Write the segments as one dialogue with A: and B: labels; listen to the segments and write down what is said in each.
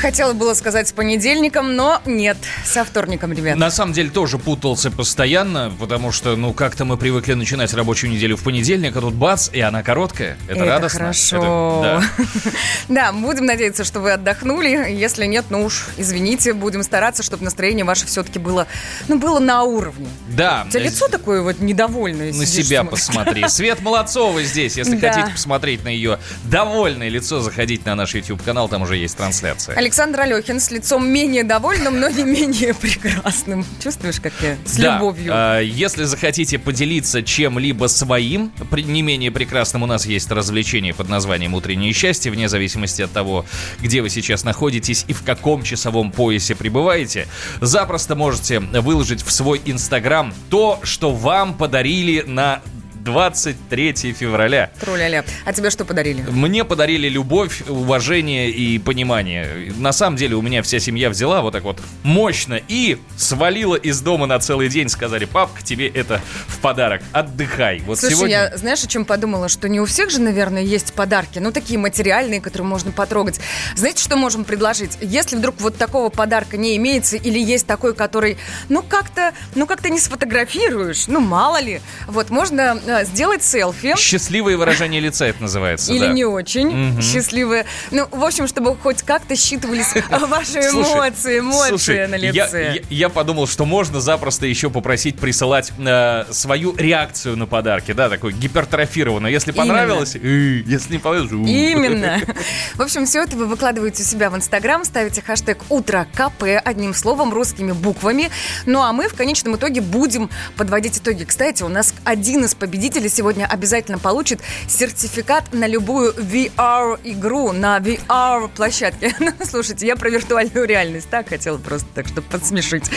A: Хотела было сказать с понедельником, но нет. Со вторником, ребят.
B: На самом деле тоже путался постоянно, потому что, ну, как-то мы привыкли начинать рабочую неделю в понедельник, а тут бац, и она короткая. Это,
A: Это
B: радостно.
A: хорошо.
B: Это-
A: Да, будем надеяться, что вы отдохнули. Если нет, ну уж, извините, будем стараться, чтобы настроение ваше все-таки было, ну, было на уровне.
B: да.
A: У тебя
B: Да.
A: лицо такое вот недовольное.
B: На
A: сидишь,
B: себя посмотри. Свет Молодцова здесь. Если
A: Да.
B: хотите посмотреть на ее довольное лицо, заходите на наш YouTube-канал, там уже есть трансляция.
A: Александр Алехин с лицом менее довольным, но не менее прекрасным. Чувствуешь, как я с
B: Да,
A: любовью?
B: а, если захотите поделиться чем-либо своим, не менее прекрасным, у нас есть развлечение под названием «Утреннее счастье», вне зависимости от того, где вы сейчас находитесь и в каком часовом поясе пребываете, запросто можете выложить в свой Инстаграм то, что вам подарили на 23 февраля.
A: Тру-ля-ля. А тебе что подарили?
B: Мне подарили любовь, уважение и понимание. На самом деле у меня вся семья взяла вот так вот мощно и свалила из дома на целый день. Сказали, папка, тебе это в подарок. Отдыхай. Вот
A: Слушай,
B: сегодня...
A: я знаешь, о чем подумала? Что не у всех же, наверное, есть подарки, ну, такие материальные, которые можно потрогать. Знаете, что можем предложить? Если вдруг вот такого подарка не имеется, или есть такой, который, ну, как-то, ну, как-то не сфотографируешь, ну, мало ли, вот, можно э, сделать селфи.
B: Счастливое выражение лица это называется.
A: Или
B: да.
A: не очень
B: Мгм.
A: счастливые. Ну, в общем, чтобы хоть как-то считывались ваши эмоции, эмоции на лице.
B: Я, подумал, что можно запросто еще попросить присылать э, свою реакцию на подарки, да, такой гипертрофированную. Если понравилось, если не понравилось.
A: Именно. В общем, все это вы выкладываете у себя в Инстаграм, ставите хэштег «Утро КП» одним словом, русскими буквами. Ну а мы в конечном итоге будем подводить итоги. Кстати, у нас один из победителей сегодня обязательно получит сертификат на любую VR-игру на VR-площадке. Ну, слушайте, я про виртуальную реальность так хотела просто так, чтобы подсмешить.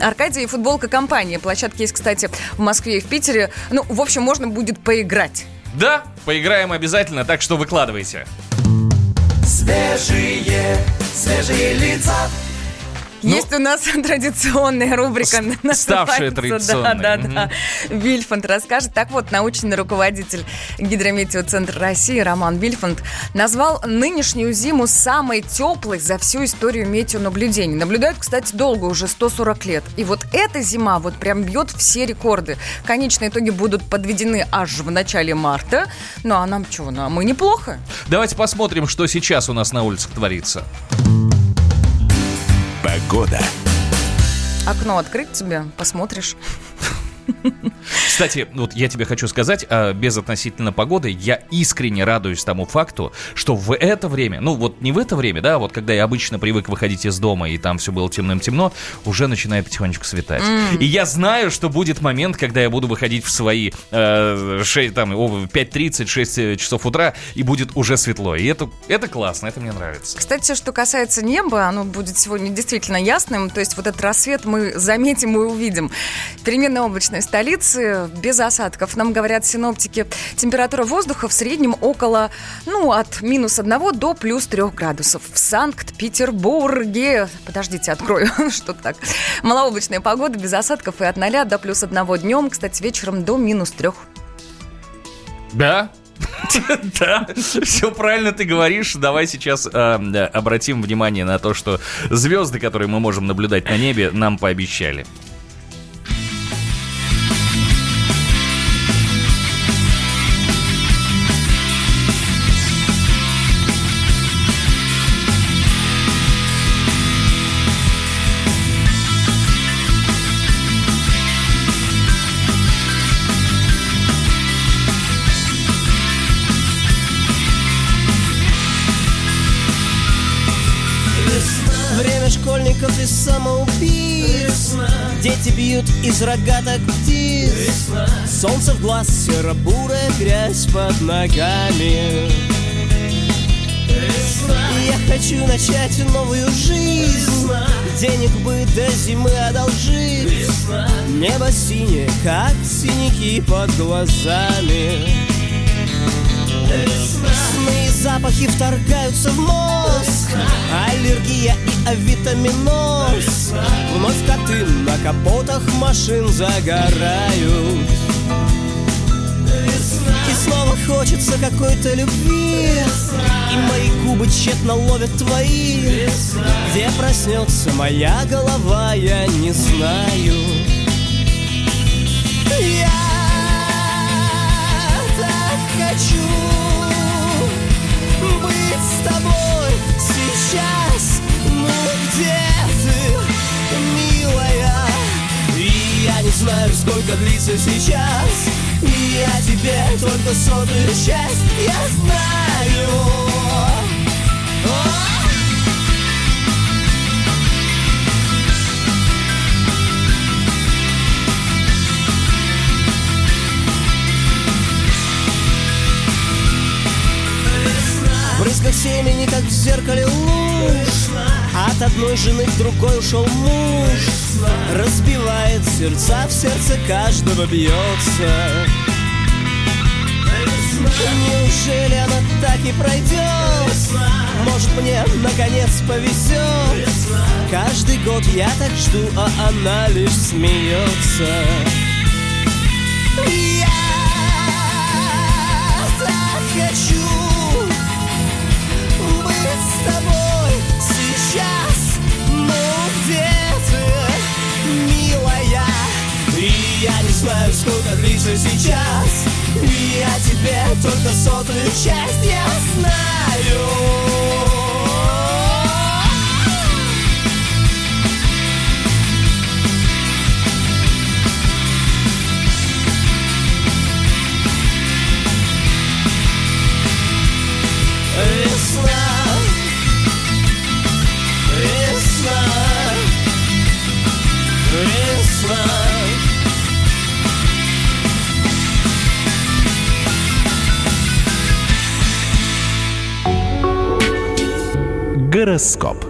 A: Аркадия и футболка компании. Площадки есть, кстати, в Москве и в Питере. Ну, в общем, можно будет поиграть.
B: Да, поиграем обязательно, так что выкладывайте.
C: Свежие, свежие лица.
A: Есть у нас традиционная рубрика.
B: Ну, ставшая традиционной.
A: Да, да, да. Вильфанд расскажет. Так вот, научный руководитель Гидрометеоцентра России Роман Вильфанд назвал нынешнюю зиму самой теплой за всю историю метеонаблюдений. Наблюдают, кстати, долго, уже 140 лет. И вот эта зима вот прям бьет все рекорды. Конечные итоги будут подведены аж в начале марта. Ну а нам что? Ну а мы неплохо.
B: Давайте посмотрим, что сейчас у нас на улицах творится.
D: Погода.
A: Окно открыть тебе, посмотришь.
B: Кстати, вот я тебе хочу сказать, а, без относительно погоды, я искренне радуюсь тому факту, что в это время, ну вот не в это время, да, вот когда я обычно привык выходить из дома, и там все было темным-темно, уже начинает потихонечку светать. И я знаю, что будет момент, когда я буду выходить в свои э, 6, там, о, 5.30, 6 часов утра, и будет уже светло. И это, это классно, это мне нравится.
A: Кстати, что касается неба, оно будет сегодня действительно ясным. То есть вот этот рассвет мы заметим и увидим. Переменная облачная столицы, без осадков. Нам говорят синоптики, температура воздуха в среднем около, ну, от минус 1 до плюс 3 градусов. В Санкт-Петербурге, подождите, открою, что так. Малооблачная погода, без осадков и от 0 до плюс 1 днем. Кстати, вечером до минус 3.
B: Да? Да, все правильно ты говоришь. Давай сейчас э, обратим внимание на то, что звезды, которые мы можем наблюдать на небе, нам пообещали.
E: Время школьников и самоубийц Дети бьют из рогаток птиц. Солнце в глаз, серо-бурая грязь под ногами. Я хочу начать новую жизнь. Денег бы до зимы одолжить. Небо синее, как синяки под глазами Сны Запахи вторгаются в мозг. Аллергия и авитаминоз. Вновь коты на капотах машин загорают. И снова хочется какой-то любви. И мои губы тщетно ловят твои. Где проснется моя голова, я не знаю. Я хочу быть с тобой сейчас. Ну где ты, милая? И я не знаю, сколько длится сейчас. И я тебе только сотую часть. Я знаю Брызгах семени, как в зеркале луж От одной жены к другой ушел муж Разбивает сердца, в сердце каждого бьется Неужели она так и пройдет? Может мне наконец повезет? Каждый год я так жду, а она лишь смеется Я знаю, сколько длится сейчас. И я тебе только сотую часть я знаю
D: A
A: scope.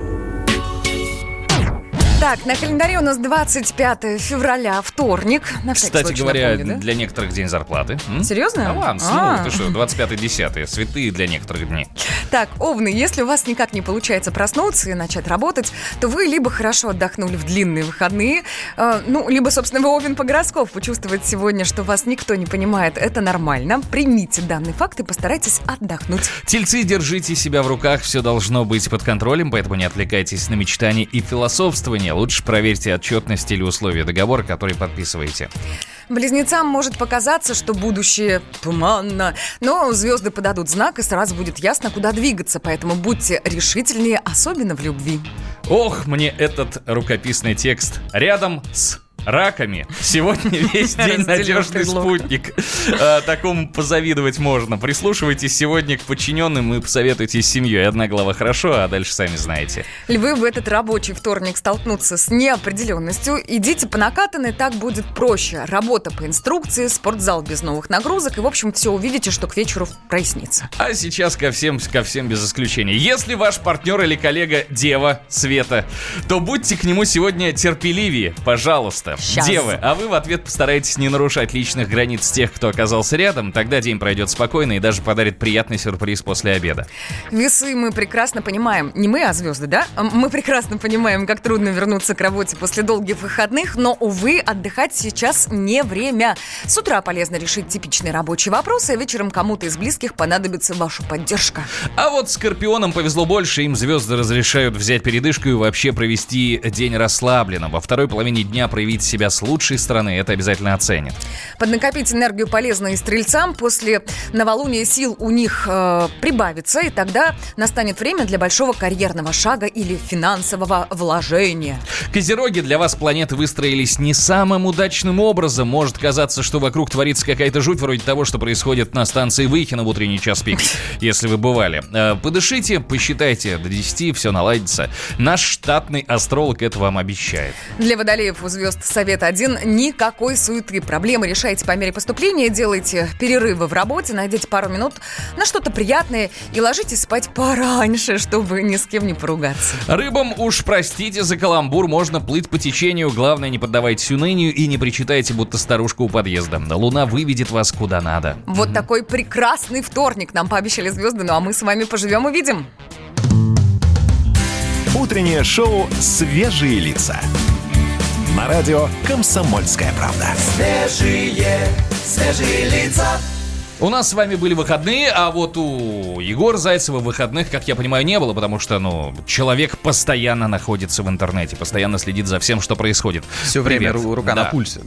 A: На календаре у нас 25 февраля, вторник. На
B: Кстати
A: случай
B: говоря,
A: напомню, да?
B: для некоторых день зарплаты. М?
A: Серьезно?
B: Аванс.
A: А.
B: Ну, ты что, 25-10, святые для некоторых дней.
A: Так, Овны, если у вас никак не получается проснуться и начать работать, то вы либо хорошо отдохнули в длинные выходные, э, ну, либо, собственно, вы Овен по гороскопу чувствуете сегодня, что вас никто не понимает. Это нормально. Примите данный факт и постарайтесь отдохнуть.
B: Тельцы, держите себя в руках, все должно быть под контролем, поэтому не отвлекайтесь на мечтания и философствование. Лучше проверьте отчетность или условия договора, который подписываете.
A: Близнецам может показаться, что будущее туманно, но звезды подадут знак, и сразу будет ясно, куда двигаться, поэтому будьте решительнее, особенно в любви.
B: Ох, мне этот рукописный текст рядом с раками. Сегодня весь день надежный спутник. Э, Такому позавидовать можно. Прислушивайтесь сегодня к подчиненным и посоветуйтесь с семьей. Одна глава хорошо, а дальше сами знаете.
A: Львы в этот рабочий вторник столкнутся с неопределенностью. Идите по накатанной, так будет проще. Работа по инструкции, спортзал без новых нагрузок. И, в общем, все увидите, что к вечеру прояснится.
B: А сейчас ко всем, ко всем без исключения. Если ваш партнер или коллега Дева Света, то будьте к нему сегодня терпеливее, пожалуйста.
A: Щас.
B: Девы, а вы в ответ постарайтесь не нарушать личных границ тех, кто оказался рядом, тогда день пройдет спокойно и даже подарит приятный сюрприз после обеда.
A: Весы мы прекрасно понимаем, не мы, а звезды, да? Мы прекрасно понимаем, как трудно вернуться к работе после долгих выходных, но, увы, отдыхать сейчас не время. С утра полезно решить типичные рабочие вопросы, а вечером кому-то из близких понадобится ваша поддержка.
B: А вот скорпионам повезло больше, им звезды разрешают взять передышку и вообще провести день расслабленно. Во второй половине дня проявить себя с лучшей стороны, это обязательно оценят.
A: Поднакопить энергию полезно и стрельцам. После новолуния сил у них э, прибавится, и тогда настанет время для большого карьерного шага или финансового вложения.
B: Козероги, для вас планеты выстроились не самым удачным образом. Может казаться, что вокруг творится какая-то жуть вроде того, что происходит на станции Выхино в утренний час пик, если вы бывали. Э, Подышите, посчитайте до 10, все наладится. Наш штатный астролог это вам обещает.
A: Для водолеев у звезд Совет один – никакой суеты. Проблемы решайте по мере поступления, делайте перерывы в работе, найдите пару минут на что-то приятное и ложитесь спать пораньше, чтобы ни с кем не поругаться.
B: Рыбам уж простите за каламбур, можно плыть по течению, главное не поддавайтесь унынию и не причитайте, будто старушка у подъезда. Луна выведет вас куда надо.
A: Вот такой прекрасный вторник нам пообещали звезды, ну а мы с вами поживем увидим.
D: Утреннее шоу «Свежие лица». На радио «Комсомольская правда».
C: Свежие, свежие лица.
B: У нас с вами были выходные, а вот у Егора Зайцева выходных, как я понимаю, не было, потому что, ну, человек постоянно находится в интернете, постоянно следит за всем, что происходит.
F: Все время
B: Привет.
F: ру- рука
B: Да.
F: на пульсе.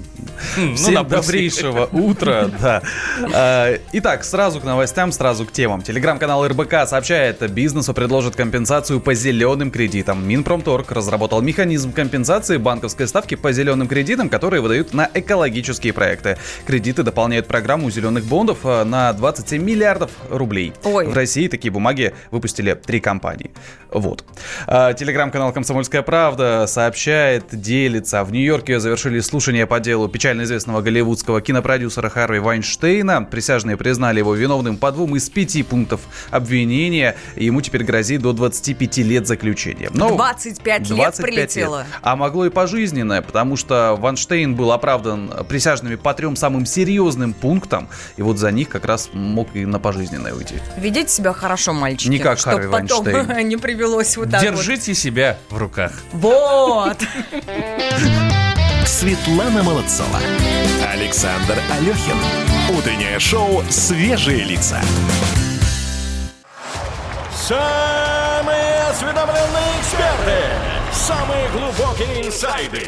B: Ну,
F: Всем
B: на пульсе.
F: добрейшего утра, да. А, Итак, сразу к новостям, сразу к темам. Телеграм-канал РБК сообщает, бизнесу предложат компенсацию по зеленым кредитам. Минпромторг разработал механизм компенсации банковской ставки по зеленым кредитам, которые выдают на экологические проекты. Кредиты дополняют программу зеленых бондов а, на 27 миллиардов рублей.
A: Ой.
F: В России такие бумаги выпустили три компании. Вот. А, Телеграм-канал «Комсомольская правда» сообщает, делится. В Нью-Йорке завершили слушание по делу печально известного голливудского кинопродюсера Харви Вайнштейна. Присяжные признали его виновным по двум из пяти пунктов обвинения. Ему теперь грозит до 25 лет заключения. Но
A: 25 лет
F: 25
A: прилетело.
F: А могло и пожизненное, потому что Вайнштейн был оправдан присяжными по трем самым серьезным пунктам. И вот за них как раз мог и на пожизненное уйти.
A: Ведите себя хорошо, мальчики.
F: Не как Харви
A: потом не привелось вот так вот.
B: Держите себя в руках.
A: Вот.
D: Светлана Молодцова. Александр Алехин. Утреннее шоу «Свежие лица».
G: Самые осведомленные эксперты, самые глубокие инсайды,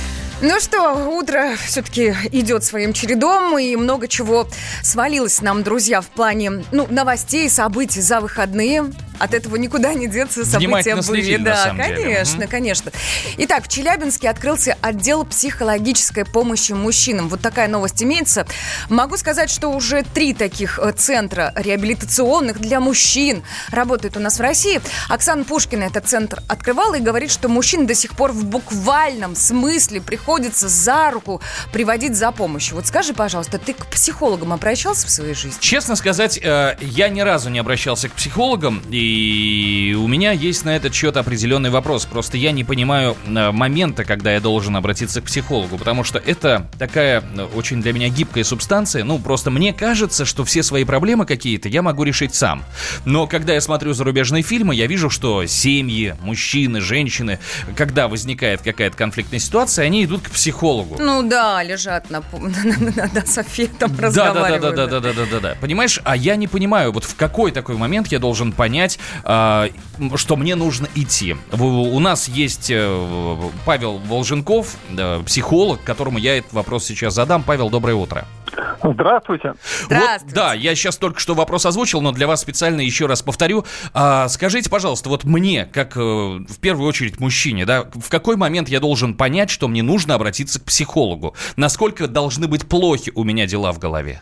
A: Ну что, утро все-таки идет своим чередом, и много чего свалилось нам, друзья, в плане ну, новостей, событий за выходные. От этого никуда не деться, события были.
B: следили,
A: да,
B: самом деле.
A: конечно, конечно. Итак, в Челябинске открылся отдел психологической помощи мужчинам. Вот такая новость имеется. Могу сказать, что уже три таких э, центра реабилитационных для мужчин работают у нас в России. Оксана Пушкина этот центр открывала и говорит, что мужчин до сих пор в буквальном смысле приходится за руку приводить за помощью. Вот скажи, пожалуйста, ты к психологам обращался в своей жизни?
B: Честно сказать, э, я ни разу не обращался к психологам, и у меня есть на этот счет определенный вопрос. Просто я не понимаю э, момента, когда я должен обратиться к психологу, потому что это такая э, очень для меня гибкая субстанция. Ну, просто мне кажется, что все свои проблемы какие-то я могу решить сам. Но когда я смотрю зарубежные фильмы, я вижу, что семьи, мужчины, женщины, когда возникает какая-то конфликтная ситуация, они идут к психологу.
A: Ну да, лежат на, на, на, софе, там
B: Да, да, да,
A: разговаривают.
B: да, да, да, да, да, да, да. Понимаешь, а я не понимаю, вот в какой такой момент я должен понять, м, что мне нужно идти. В- У нас есть э, Павел Волженков, да, психолог, которому я этот вопрос сейчас задам. Павел, доброе утро.
H: Здравствуйте.
A: Здравствуйте.
B: Вот, да, я сейчас только что вопрос озвучил, но для вас специально еще раз повторю. А, скажите, пожалуйста, вот мне, как э, в первую очередь мужчине, да, в какой момент я должен понять, что мне нужно обратиться к психологу? Насколько должны быть плохи у меня дела в голове?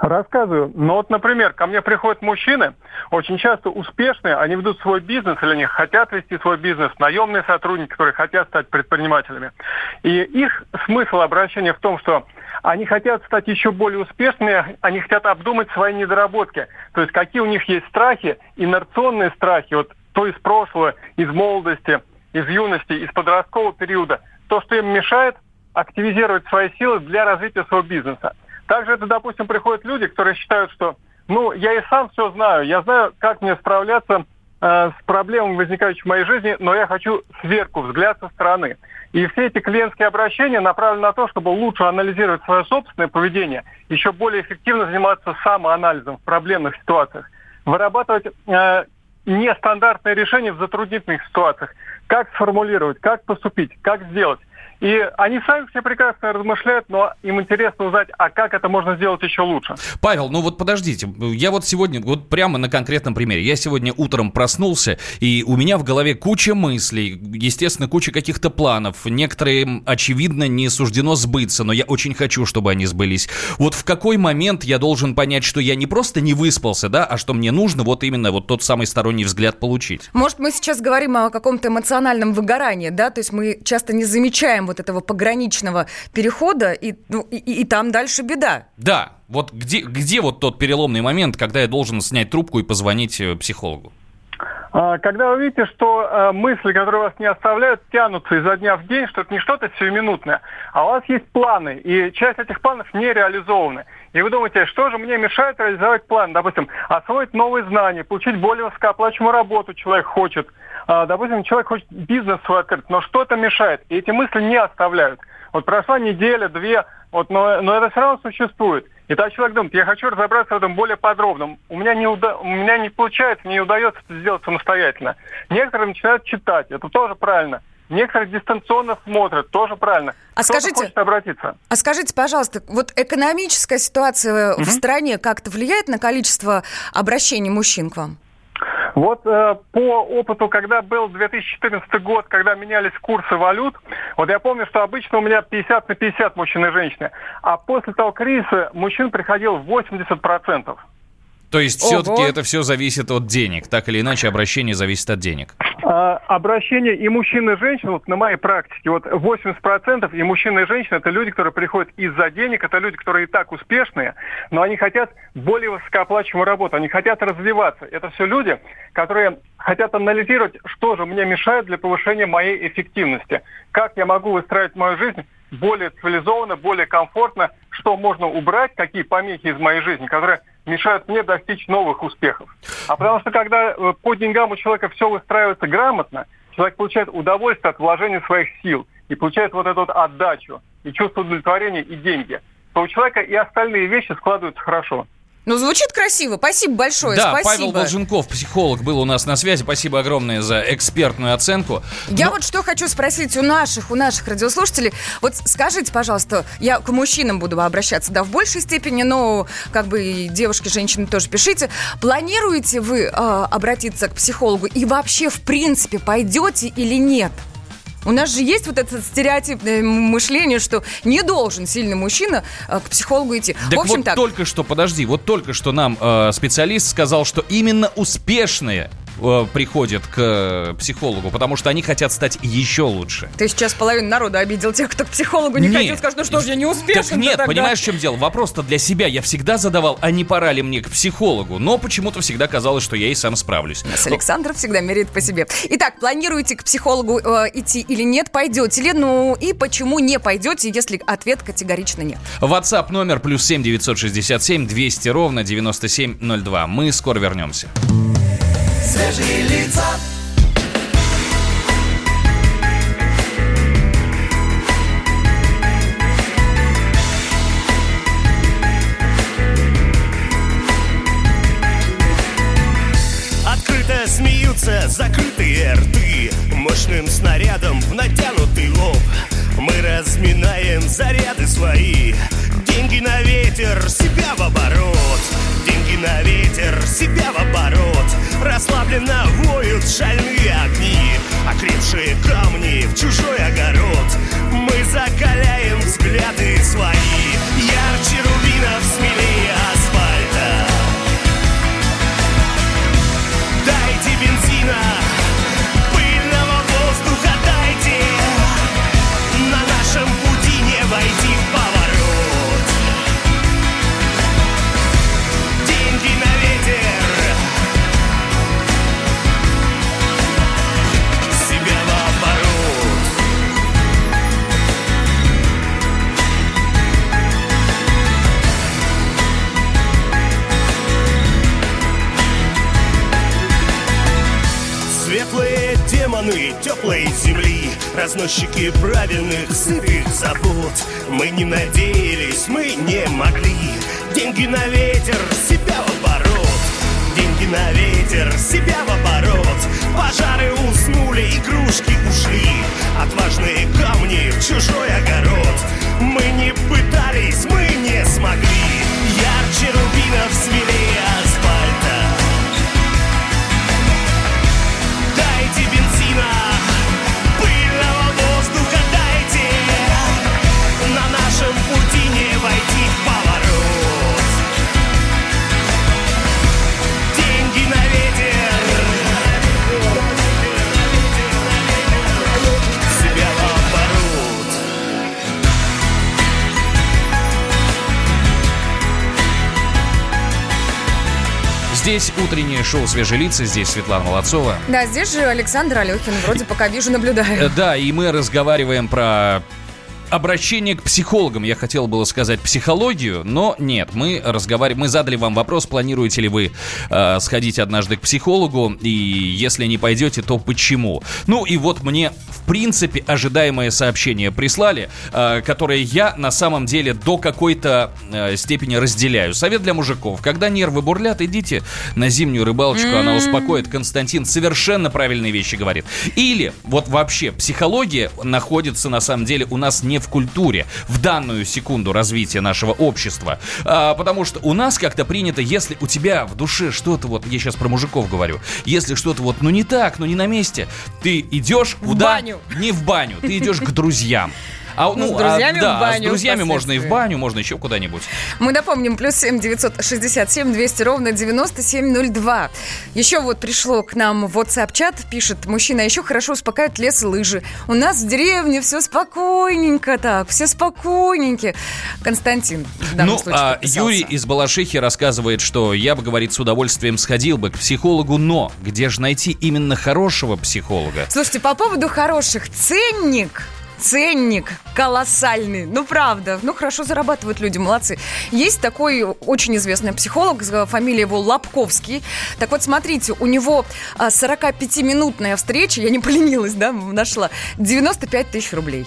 H: Рассказываю. Ну вот, например, ко мне приходят мужчины, очень часто успешные, они ведут свой бизнес или они хотят вести свой бизнес, наемные сотрудники, которые хотят стать предпринимателями. И их смысл обращения в том, что они хотят стать еще более успешными, они хотят обдумать свои недоработки. То есть какие у них есть страхи, инерционные страхи, вот то из прошлого, из молодости, из юности, из подросткового периода. То, что им мешает активизировать свои силы для развития своего бизнеса. Также это, допустим, приходят люди, которые считают, что ну, я и сам все знаю, я знаю, как мне справляться э, с проблемами, возникающими в моей жизни, но я хочу сверху, взгляд со стороны. И все эти клиентские обращения направлены на то, чтобы лучше анализировать свое собственное поведение, еще более эффективно заниматься самоанализом в проблемных ситуациях, вырабатывать э, нестандартные решения в затруднительных ситуациях, как сформулировать, как поступить, как сделать. И они сами все прекрасно размышляют, но им интересно узнать, а как это можно сделать еще лучше.
B: Павел, ну вот подождите, я вот сегодня, вот прямо на конкретном примере, я сегодня утром проснулся, и у меня в голове куча мыслей, естественно, куча каких-то планов, некоторые, очевидно, не суждено сбыться, но я очень хочу, чтобы они сбылись. Вот в какой момент я должен понять, что я не просто не выспался, да, а что мне нужно вот именно вот тот самый сторонний взгляд получить?
A: Может, мы сейчас говорим о каком-то эмоциональном выгорании, да, то есть мы часто не замечаем вот этого пограничного перехода, и, ну, и, и там дальше беда.
B: Да, вот где, где вот тот переломный момент, когда я должен снять трубку и позвонить э, психологу?
H: А, Когда вы видите, что э, мысли, которые вас не оставляют, тянутся изо дня в день, что это не что-то сиюминутное, а у вас есть планы, и часть этих планов не реализованы. И вы думаете, что же мне мешает реализовать план? Допустим, освоить новые знания, получить более высокооплачиваемую работу человек хочет. А, Допустим, человек хочет бизнес свой открыть, но что-то мешает. И эти мысли не оставляют. Вот прошла неделя, две, вот, но, но это все равно существует. И тогда человек думает, я хочу разобраться в этом более подробно. У меня не, уда- у меня не получается, не удается это сделать самостоятельно. Некоторые начинают читать, это тоже правильно. Некоторые дистанционно смотрят, тоже правильно.
A: А
H: Кто-то
A: скажите-
H: хочет обратиться.
A: А скажите, пожалуйста, вот экономическая ситуация в стране как-то влияет на количество обращений мужчин к вам?
H: Вот э, по опыту, когда был 2014 год, когда менялись курсы валют, вот я помню, что обычно у меня 50 на 50 мужчин и женщины, а после того кризиса мужчин приходил 80%.
B: То есть
A: Ого.
B: все-таки это все зависит от денег, так или иначе обращение зависит от денег.
H: А, обращение и мужчин, и женщин, вот на моей практике, вот 80% и мужчины, и женщины, это люди, которые приходят из-за денег, это люди, которые и так успешные, но они хотят более высокооплачиваемую работу, они хотят развиваться. Это все люди, которые хотят анализировать, что же мне мешает для повышения моей эффективности, как я могу выстраивать мою жизнь более цивилизованно, более комфортно, что можно убрать, какие помехи из моей жизни, которые мешают мне достичь новых успехов. А потому что когда э, по деньгам у человека все выстраивается грамотно, человек получает удовольствие от вложения своих сил и получает вот эту вот отдачу, и чувство удовлетворения, и деньги, то у человека и остальные вещи складываются хорошо.
A: Ну, звучит красиво. Спасибо большое.
B: да,
A: спасибо.
B: Павел Волженков, психолог, был у нас на связи. Спасибо огромное за экспертную оценку.
A: Я
B: Но-
A: вот что хочу спросить у наших, у наших радиослушателей. Вот скажите, пожалуйста, я к мужчинам буду обращаться, да, в большей степени, но как бы и девушки, женщины тоже пишите. Планируете вы э, обратиться к психологу и вообще, в принципе, пойдете или нет? У нас же есть вот это стереотипное мышление, что не должен сильный мужчина э, к психологу идти.
B: Так
A: в общем
B: вот
A: так.
B: только что, подожди, вот только что нам э, специалист сказал, что именно успешные э, приходят к э, психологу, потому что они хотят стать еще лучше.
A: Ты сейчас половину народа обидел тех, кто к психологу не
B: Нет.
A: ходил, скажет, ну что ж, я не успешен.
B: Так нет, понимаешь, в чем дело? Вопрос-то для себя я всегда задавал, а не пора ли мне к психологу? Но почему-то всегда казалось, что я и сам справлюсь.
A: Нас Александр всегда меряет по себе. Итак, планируете к психологу э, идти или нет? Пойдете ли? Ну и почему не пойдете, если ответ категорично нет?
B: WhatsApp номер плюс 7 967 200 ровно 9702. Мы скоро вернемся.
C: Свежие лица,
E: Открыто смеются закрытые рты. Мощным снарядом в натянутый лоб. Мы разминаем заряды свои Деньги на ветер, себя в оборот. Деньги на ветер, себя в оборот. Расслабленно воют шальные огни Окрепшие камни в чужой огород. Мы закаляем взгляды свои Ярче рубинов, смелее асфальта. Дайте бензина,
I: Разносчики правильных сытых забот. Мы не надеялись, мы не могли. Деньги на ветер, себя в оборот. Деньги на ветер, себя в оборот. Пожары уснули, игрушки ушли. Отважные камни в чужой огород. Мы не пытались, мы не смогли. Ярче рубинов смелее
B: Здесь утреннее шоу «Свежие лица», здесь Светлана Молодцова.
A: Да, здесь же Александр Алехин, вроде пока вижу,
B: Э,
A: наблюдаю.
B: Да, и мы разговариваем про обращение к психологам. Я хотел было сказать психологию, но нет, мы разговариваем, мы задали вам вопрос, планируете ли вы э, сходить однажды к психологу, и если не пойдете, то почему? Ну и вот мне, в принципе, ожидаемое сообщение прислали, э, которое я на самом деле до какой-то э, степени разделяю. Совет для мужиков. Когда нервы бурлят, идите на зимнюю рыбалочку, она успокоит. Константин совершенно правильные вещи говорит. Или, вот вообще, психология находится на самом деле у нас не в культуре в данную секунду развития нашего общества. А, потому что у нас как-то принято, если у тебя в душе что-то, вот я сейчас про мужиков говорю, если что-то вот, ну не так, ну не на месте, ты идешь
A: В
B: куда?
A: баню.
B: Не в баню, ты идешь к друзьям. А,
A: Ну, с друзьями
B: а, да,
A: в баню
B: с друзьями можно и в баню, можно еще куда-нибудь.
A: Мы напомним, плюс 7 967 200 ровно 9702. Еще вот пришло к нам WhatsApp-чат, пишет мужчина, еще хорошо успокаивают лес и лыжи. У нас в деревне все спокойненько так, все спокойненько. Константин в данном
B: ну,
A: случае
B: а. Юрий из Балашихи рассказывает, что я бы, говорит, с удовольствием сходил бы к психологу, но где же найти именно хорошего психолога?
A: Слушайте, по поводу хороших, ценник Ценник колоссальный. Ну, правда. Ну, хорошо зарабатывают люди, молодцы. Есть такой очень известный психолог, фамилия его Лобковский. Так вот, смотрите, у него а, 45-минутная встреча, я не поленилась, да, нашла, 95 тысяч рублей.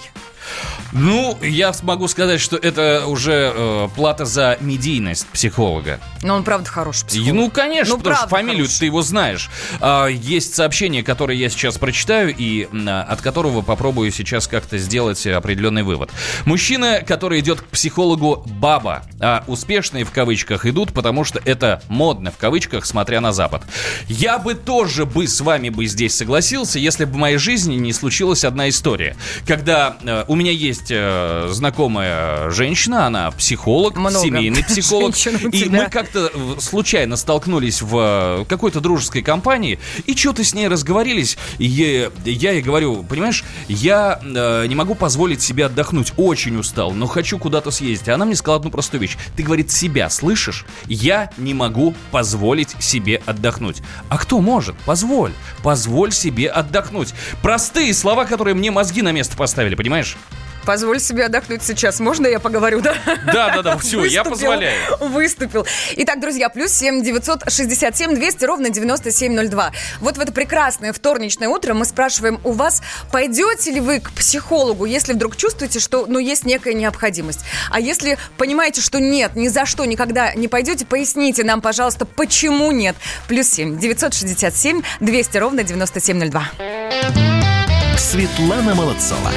B: Ну, я могу сказать, что это уже э, плата за медийность психолога.
A: Но он, правда, хороший психолог.
B: Ну, конечно,
A: Ну,
B: потому что фамилию
A: хороший.
B: ты его знаешь. А, есть сообщение, которое я сейчас прочитаю, и а, от которого попробую сейчас как-то сделать определенный вывод. Мужчина, который идет к психологу баба, а успешные в кавычках идут, потому что это модно в кавычках, смотря на Запад. Я бы тоже бы с вами бы здесь согласился, если бы в моей жизни не случилась одна история. Когда э, у меня есть э, знакомая женщина, она психолог,
A: Много
B: семейный психолог, и мы как-то случайно столкнулись в э, какой-то дружеской компании, и что-то с ней разговорились, и я, я ей говорю, понимаешь, я э, не могу позволить себе отдохнуть, очень устал, но хочу куда-то съездить. А она мне сказала одну простую вещь. Ты, говорит, себя слышишь? Я не могу позволить себе отдохнуть. А кто может? Позволь. Позволь себе отдохнуть. Простые слова, которые мне мозги на место поставили, понимаешь?
A: Позволь себе отдохнуть сейчас. Можно я поговорю, да?
B: Да-да-да, все, я
A: Выступил,
B: позволяю.
A: Выступил. Итак, друзья, плюс 7 967 200 ровно 9702. Вот в это прекрасное вторничное утро мы спрашиваем у вас, пойдете ли вы к психологу, если вдруг чувствуете, что ну, есть некая необходимость. А если понимаете, что нет, ни за что никогда не пойдете, поясните нам, пожалуйста, почему нет. Плюс 7 967 200 ровно 9702.
D: Светлана Молодцова.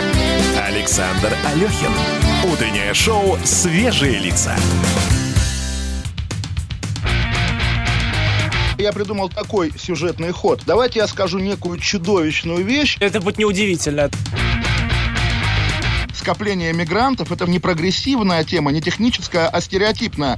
D: Александр Алехин. Утреннее шоу «Свежие лица».
J: Я придумал такой сюжетный ход. Давайте я скажу некую чудовищную вещь.
K: Это будет неудивительно.
J: Скопление мигрантов – это не прогрессивная тема, не техническая, а стереотипная.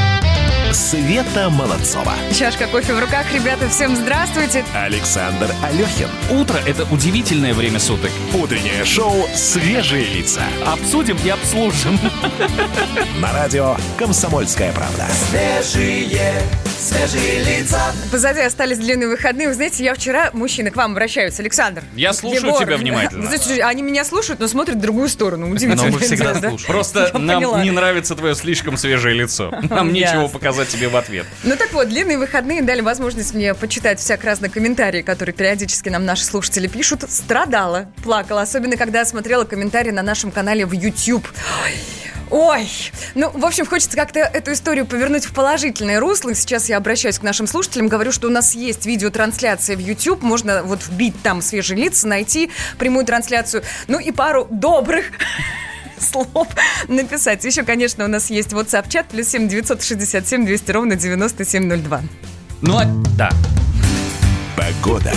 D: Света Молодцова.
A: Чашка кофе в руках, ребята, всем здравствуйте.
D: Александр Алехин.
B: Утро – это удивительное время суток.
D: Утреннее шоу «Свежие лица».
B: Обсудим и обслужим.
D: На радио «Комсомольская правда».
C: Свежие, свежие лица.
A: Позади остались длинные выходные. Вы знаете, я вчера, мужчины, к вам обращаюсь. Александр.
B: Я слушаю
A: Егор.
B: тебя внимательно.
A: Вы знаете, они меня слушают, но смотрят в другую сторону. Удивительно.
F: Но мы всегда
A: да?
F: слушаем.
B: Просто нам не нравится твое слишком свежее лицо. Нам нечего
A: Ясно.
B: Показать тебе в ответ.
A: Ну так вот, длинные выходные дали возможность мне почитать всяк разные комментарии, которые периодически нам наши слушатели пишут. Страдала, плакала, особенно когда смотрела комментарии на нашем канале в YouTube. Ой. Ой, ну, в общем, хочется как-то эту историю повернуть в положительное русло. Сейчас я обращаюсь к нашим слушателям, говорю, что у нас есть видеотрансляция в YouTube, можно вот вбить там свежие лица, найти прямую трансляцию, ну и пару добрых слов написать. Еще, конечно, у нас есть WhatsApp-чат, плюс 7 967 200 ровно 9702.
B: Ну, а- да.
D: Погода.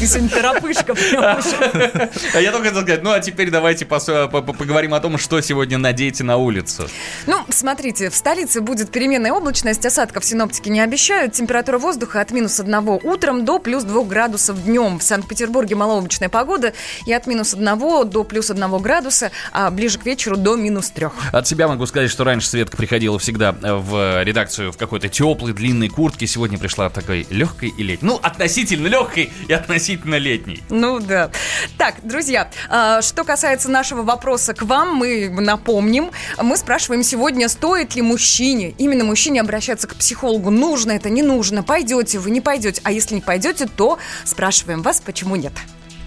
A: Ты сегодня торопышка.
B: А я только хотел сказать, ну а теперь давайте по- поговорим о том, что сегодня надеть на улицу.
A: Ну, смотрите, в столице будет переменная облачность, осадков синоптики не обещают. Температура воздуха от минус 1 утром до плюс 2 градусов днем. В Санкт-Петербурге малооблачная погода и от минус 1 до плюс 1 градуса, а ближе к вечеру до минус 3.
B: От себя могу сказать, что раньше Светка приходила всегда э, в редакцию в какой-то теплой, длинной куртке. Сегодня пришла такой легкой и летней. Ну, относительно легкой и относительно летней.
A: Ну да. Так, друзья, а, что касается нашего вопроса к вам, мы напомним. Мы спрашиваем сегодня, стоит ли мужчине, именно мужчине обращаться к психологу. Нужно это, не нужно, пойдете вы, не пойдете. А если не пойдете, то спрашиваем вас, почему нет.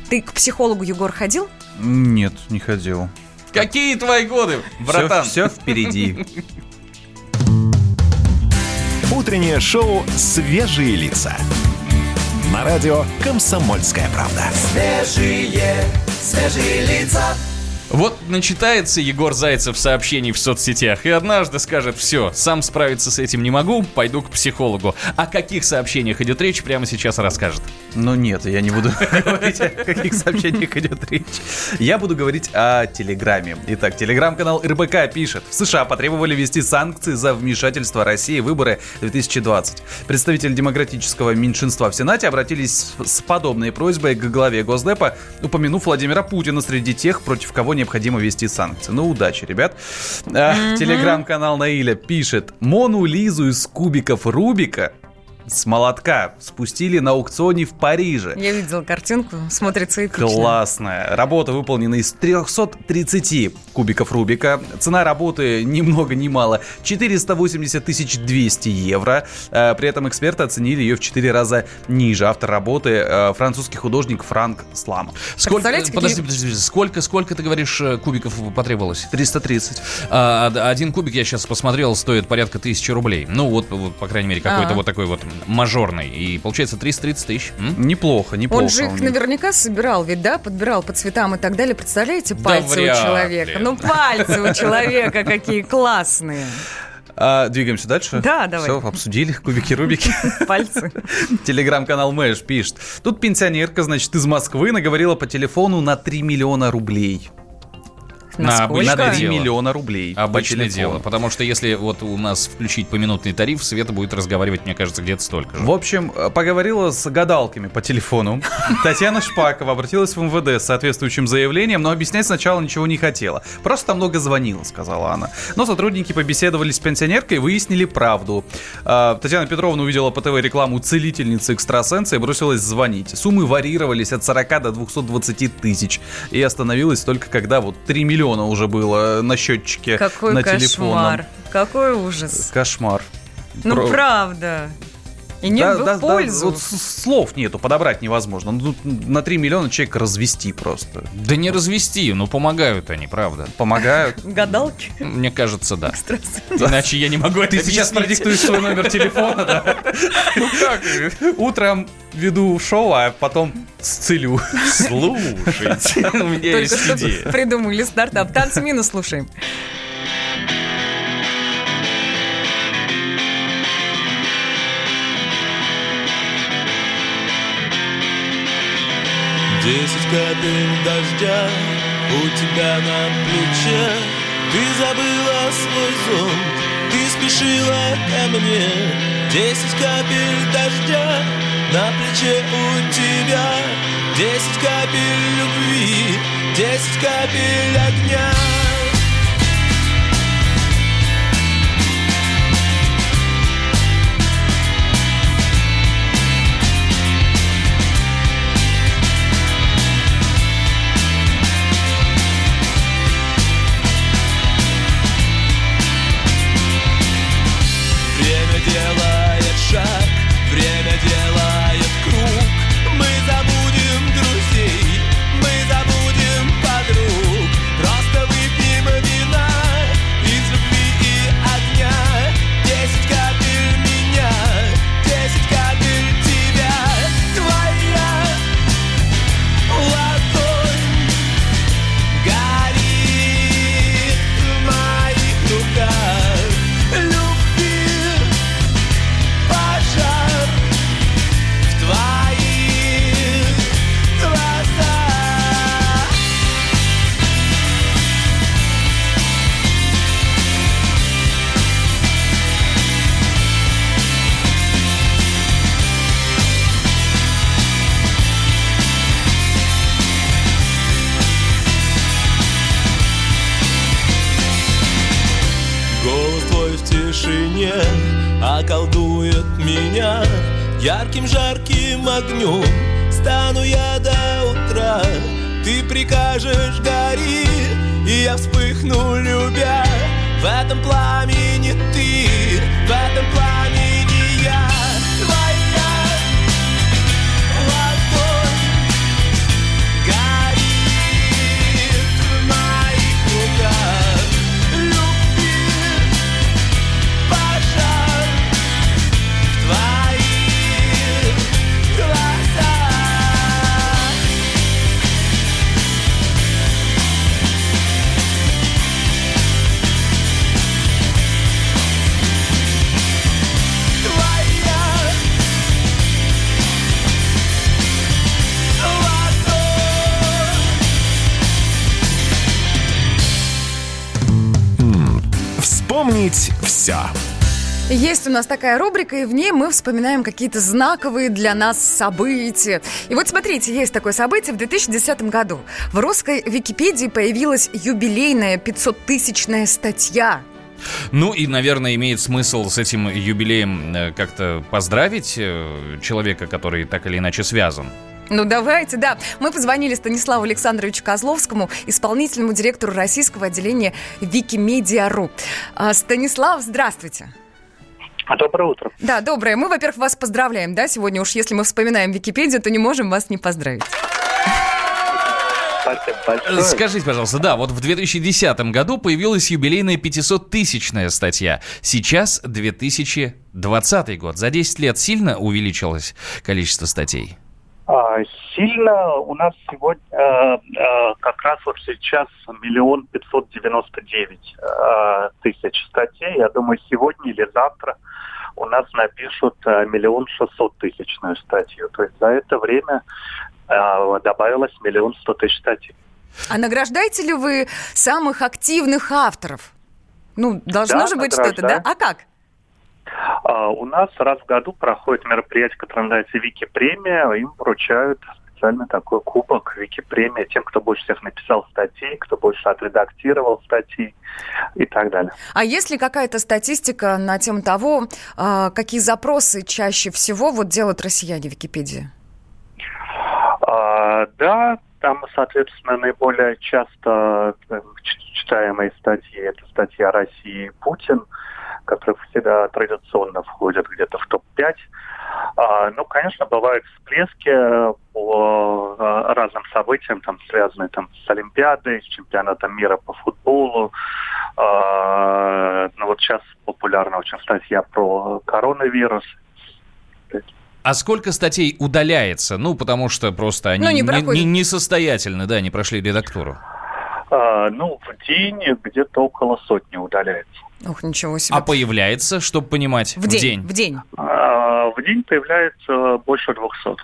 A: Ты к психологу, Егор, ходил?
F: Нет, не ходил.
B: Какие твои годы, братан?
F: Все, впереди.
D: Утреннее шоу «Свежие лица». На радио «Комсомольская правда».
C: Свежие, свежие лица.
B: Вот начитается Егор Зайцев сообщений в соцсетях и однажды скажет, все, сам справиться с этим не могу, пойду к психологу. О каких сообщениях идет речь, прямо сейчас расскажет.
F: Ну нет, я не буду говорить, о каких сообщениях идет речь. Я буду говорить о Телеграме. Итак, Телеграм-канал РБК пишет. В США потребовали ввести санкции за вмешательство России в выборы 2020. Представители демократического меньшинства в Сенате обратились с подобной просьбой к главе Госдепа, упомянув Владимира Путина среди тех, против кого необходимо ввести санкции. Ну, удачи, ребят. А, Телеграм-канал Наиля пишет. Мону Лизу из кубиков Рубика с молотка спустили на аукционе в Париже.
A: Я видела картинку, смотрится эпично.
F: Классная. Работа выполнена из 330 кубиков Рубика. Цена работы ни много ни мало 480 тысяч 200 евро. Э, При этом эксперты оценили ее в 4 раза ниже. Автор работы э, французский художник Франк Слама.
B: Сколько, подожди, подожди, подожди, сколько, сколько ты говоришь э, кубиков потребовалось?
F: 330.
B: А, од- один кубик, я сейчас посмотрел, стоит порядка тысячи рублей. Ну, вот, вот, по крайней мере, какой-то
A: А.
B: вот такой вот мажорный. И получается 330 тысяч. М?
F: Неплохо, неплохо.
A: Он же их наверняка собирал, ведь да, подбирал по цветам и так далее. Представляете, пальцы
B: вряд
A: у человека.
B: ли.
A: Ну, пальцы у человека какие классные.
F: А, двигаемся дальше?
A: Да, давай.
F: Все, обсудили кубики Рубики.
A: Пальцы.
F: Телеграм-канал Мэш пишет. Тут пенсионерка, значит, из Москвы наговорила по телефону на 3 миллиона рублей.
B: На обычное
F: На 3
B: дело.
F: миллиона рублей.
B: Обычное дело. Потому что если вот у нас включить поминутный тариф, Света будет разговаривать, мне кажется, где-то столько же.
F: В общем, э, поговорила с гадалками по телефону. Татьяна Шпакова обратилась в МВД с соответствующим заявлением, но объяснять сначала ничего не хотела. Просто там много звонила, сказала она. Но сотрудники побеседовали с пенсионеркой и выяснили правду. А, Татьяна Петровна увидела по ТВ рекламу целительницы экстрасенса и бросилась звонить. Суммы варьировались от 40 до 220 тысяч. И остановилась только когда вот 3 миллиона уже было на счетчике
A: Какой
F: на
A: кошмар.
F: телефонном.
A: Какой ужас.
F: Кошмар.
A: Ну,
F: Про-
A: правда. И не
F: Да,
A: в
F: да, да,
A: пользу.
F: вот с- слов нету, подобрать невозможно. Ну, тут на 3 миллиона человек развести просто.
B: Да не развести, ну помогают они, правда.
F: Помогают.
A: Гадалки.
B: Мне кажется, да. Иначе я не могу это
F: Ты сейчас продиктуешь свой номер телефона, да?
B: Ну как?
F: Утром веду шоу, а потом сцелю.
B: Слушайте, у меня есть идея.
A: придумали стартап. Танцы минус слушаем.
I: Десять капель дождя у тебя на плече. Ты забыла свой зонт, ты спешила ко мне. Десять капель дождя на плече у тебя. Десять капель любви, десять капель огня
E: околдует меня ярким жарким огнем. Стану я до утра, ты прикажешь гори, и я вспыхну, любя. В этом пламени ты, в этом пламени
D: Вспомнить все.
A: Есть у нас такая рубрика, и в ней мы вспоминаем какие-то знаковые для нас события. И вот смотрите, есть такое событие в 2010 году. В русской Википедии появилась юбилейная 500-тысячная статья.
B: Ну и, наверное, имеет смысл с этим юбилеем э, как-то поздравить э, человека, который так или иначе связан.
A: Ну давайте, да. Мы позвонили Станиславу Александровичу Козловскому, исполнительному директору российского отделения Викимедиа.ру. А, Станислав, здравствуйте.
L: Доброе утро.
A: Да, доброе. Мы, во-первых, вас поздравляем, да, сегодня уж если мы вспоминаем Википедию, то не можем вас не поздравить.
L: Большое.
B: Скажите, пожалуйста, да, вот в 2010 году появилась юбилейная 500-тысячная статья. Сейчас 2020 год. За 10 лет сильно увеличилось количество статей?
L: А, Сильно у нас сегодня э, э, как раз вот сейчас миллион пятьсот девяносто девять тысяч статей. Я думаю, сегодня или завтра у нас напишут миллион шестьсот тысячную статью. То есть за это время добавилось миллион сто тысяч статей.
A: А награждаете ли вы самых активных авторов? Ну, должно
L: Да,
A: же быть что-то, да? А как?
L: А, У нас раз в году проходит мероприятие, которое называется Вики-премия. Им вручают специально такой кубок Вики-премия тем, кто больше всех написал статей, кто больше отредактировал статьи и так далее.
A: А есть ли какая-то статистика на тему того, а, какие запросы чаще всего вот делают россияне в Википедии?
L: А, да, там, соответственно, наиболее часто э, читаемые статьи это статья России и Путин, которые всегда традиционно входят где-то в топ-5. А, ну, конечно, бывают всплески э, по э, разным событиям, там, связанные там, с Олимпиадой, с чемпионатом мира по футболу. А, ну, вот сейчас популярна очень статья про коронавирус.
B: А сколько статей удаляется? Ну, потому что просто они
A: Ну, не
B: не- не- несостоятельны, да, не прошли редактуру.
L: А, ну, в день где-то около сотни удаляется.
A: Ух, ничего себе.
B: А появляется, чтобы понимать,
A: в день, в день.
L: А, в день появляется больше 200.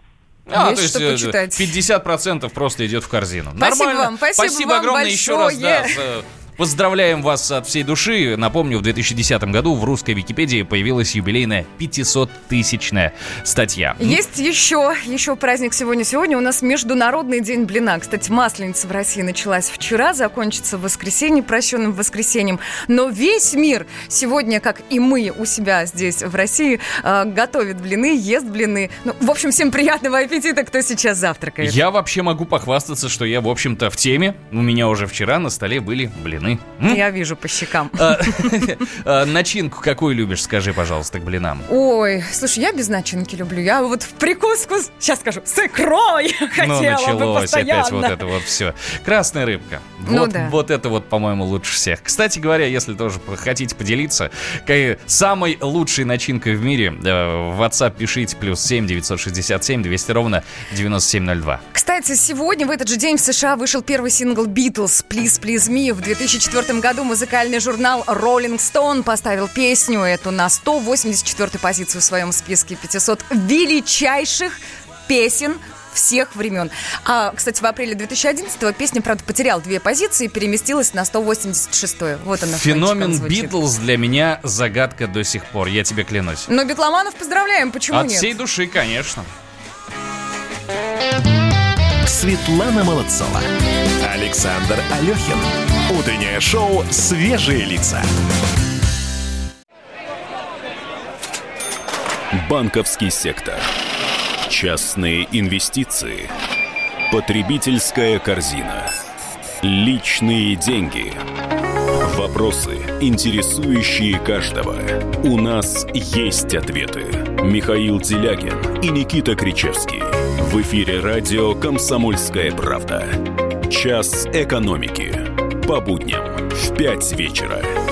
B: А,
A: Есть
B: то есть
A: что
B: э,
A: почитать.
B: 50% просто идет в корзину.
A: Спасибо
B: Нормально.
A: вам, спасибо вам
B: огромное еще раз. Да,
A: большое.
B: Поздравляем вас от всей души. Напомню, в 2010 году в русской Википедии появилась юбилейная 500-тысячная статья.
A: Есть еще, еще праздник сегодня. Сегодня у нас Международный день блина. Кстати, Масленица в России началась вчера, закончится в воскресенье, прощенным воскресеньем. Но весь мир сегодня, как и мы у себя здесь в России, э, готовит блины, ест блины. Ну, в общем, всем приятного аппетита, кто сейчас завтракает.
B: Я вообще могу похвастаться, что я, в общем-то, в теме. У меня уже вчера на столе были блины. М?
A: Я вижу по щекам.
B: А, а, Начинку какую любишь, скажи, пожалуйста, к блинам?
A: Ой, слушай, я без начинки люблю. Я вот в прикуску, сейчас скажу, с икрой
B: Ну,
A: хотела бы
B: началось опять вот это вот все. Красная рыбка.
A: Ну
B: Вот, вот это вот, по-моему, лучше всех. Кстати говоря, если тоже хотите поделиться, самой лучшей начинкой в мире, э, в WhatsApp пишите плюс 7 967 200 ровно 9702.
A: Кстати, сегодня, в этот же день, в США вышел первый сингл Beatles «Please, Please Me». В 2004 году музыкальный журнал Rolling Stone поставил песню эту на 184 позицию в своем списке 500 величайших песен всех времен. А, кстати, в апреле 2011 песня, правда, потеряла две позиции и переместилась на 186 Вот она.
B: Феномен. Битлз для меня загадка до сих пор, я тебе клянусь.
A: Но битломанов поздравляем, почему
B: От
A: нет?
B: всей души, конечно.
D: Светлана Молодцова. Александр Алехин. Утреннее шоу «Свежие лица».
G: Банковский сектор. Частные инвестиции. Потребительская корзина. Личные деньги. Вопросы, интересующие каждого. У нас есть ответы. Михаил Делягин и Никита Кричевский. В эфире радио «Комсомольская правда». Час экономики. По будням в 5 вечера.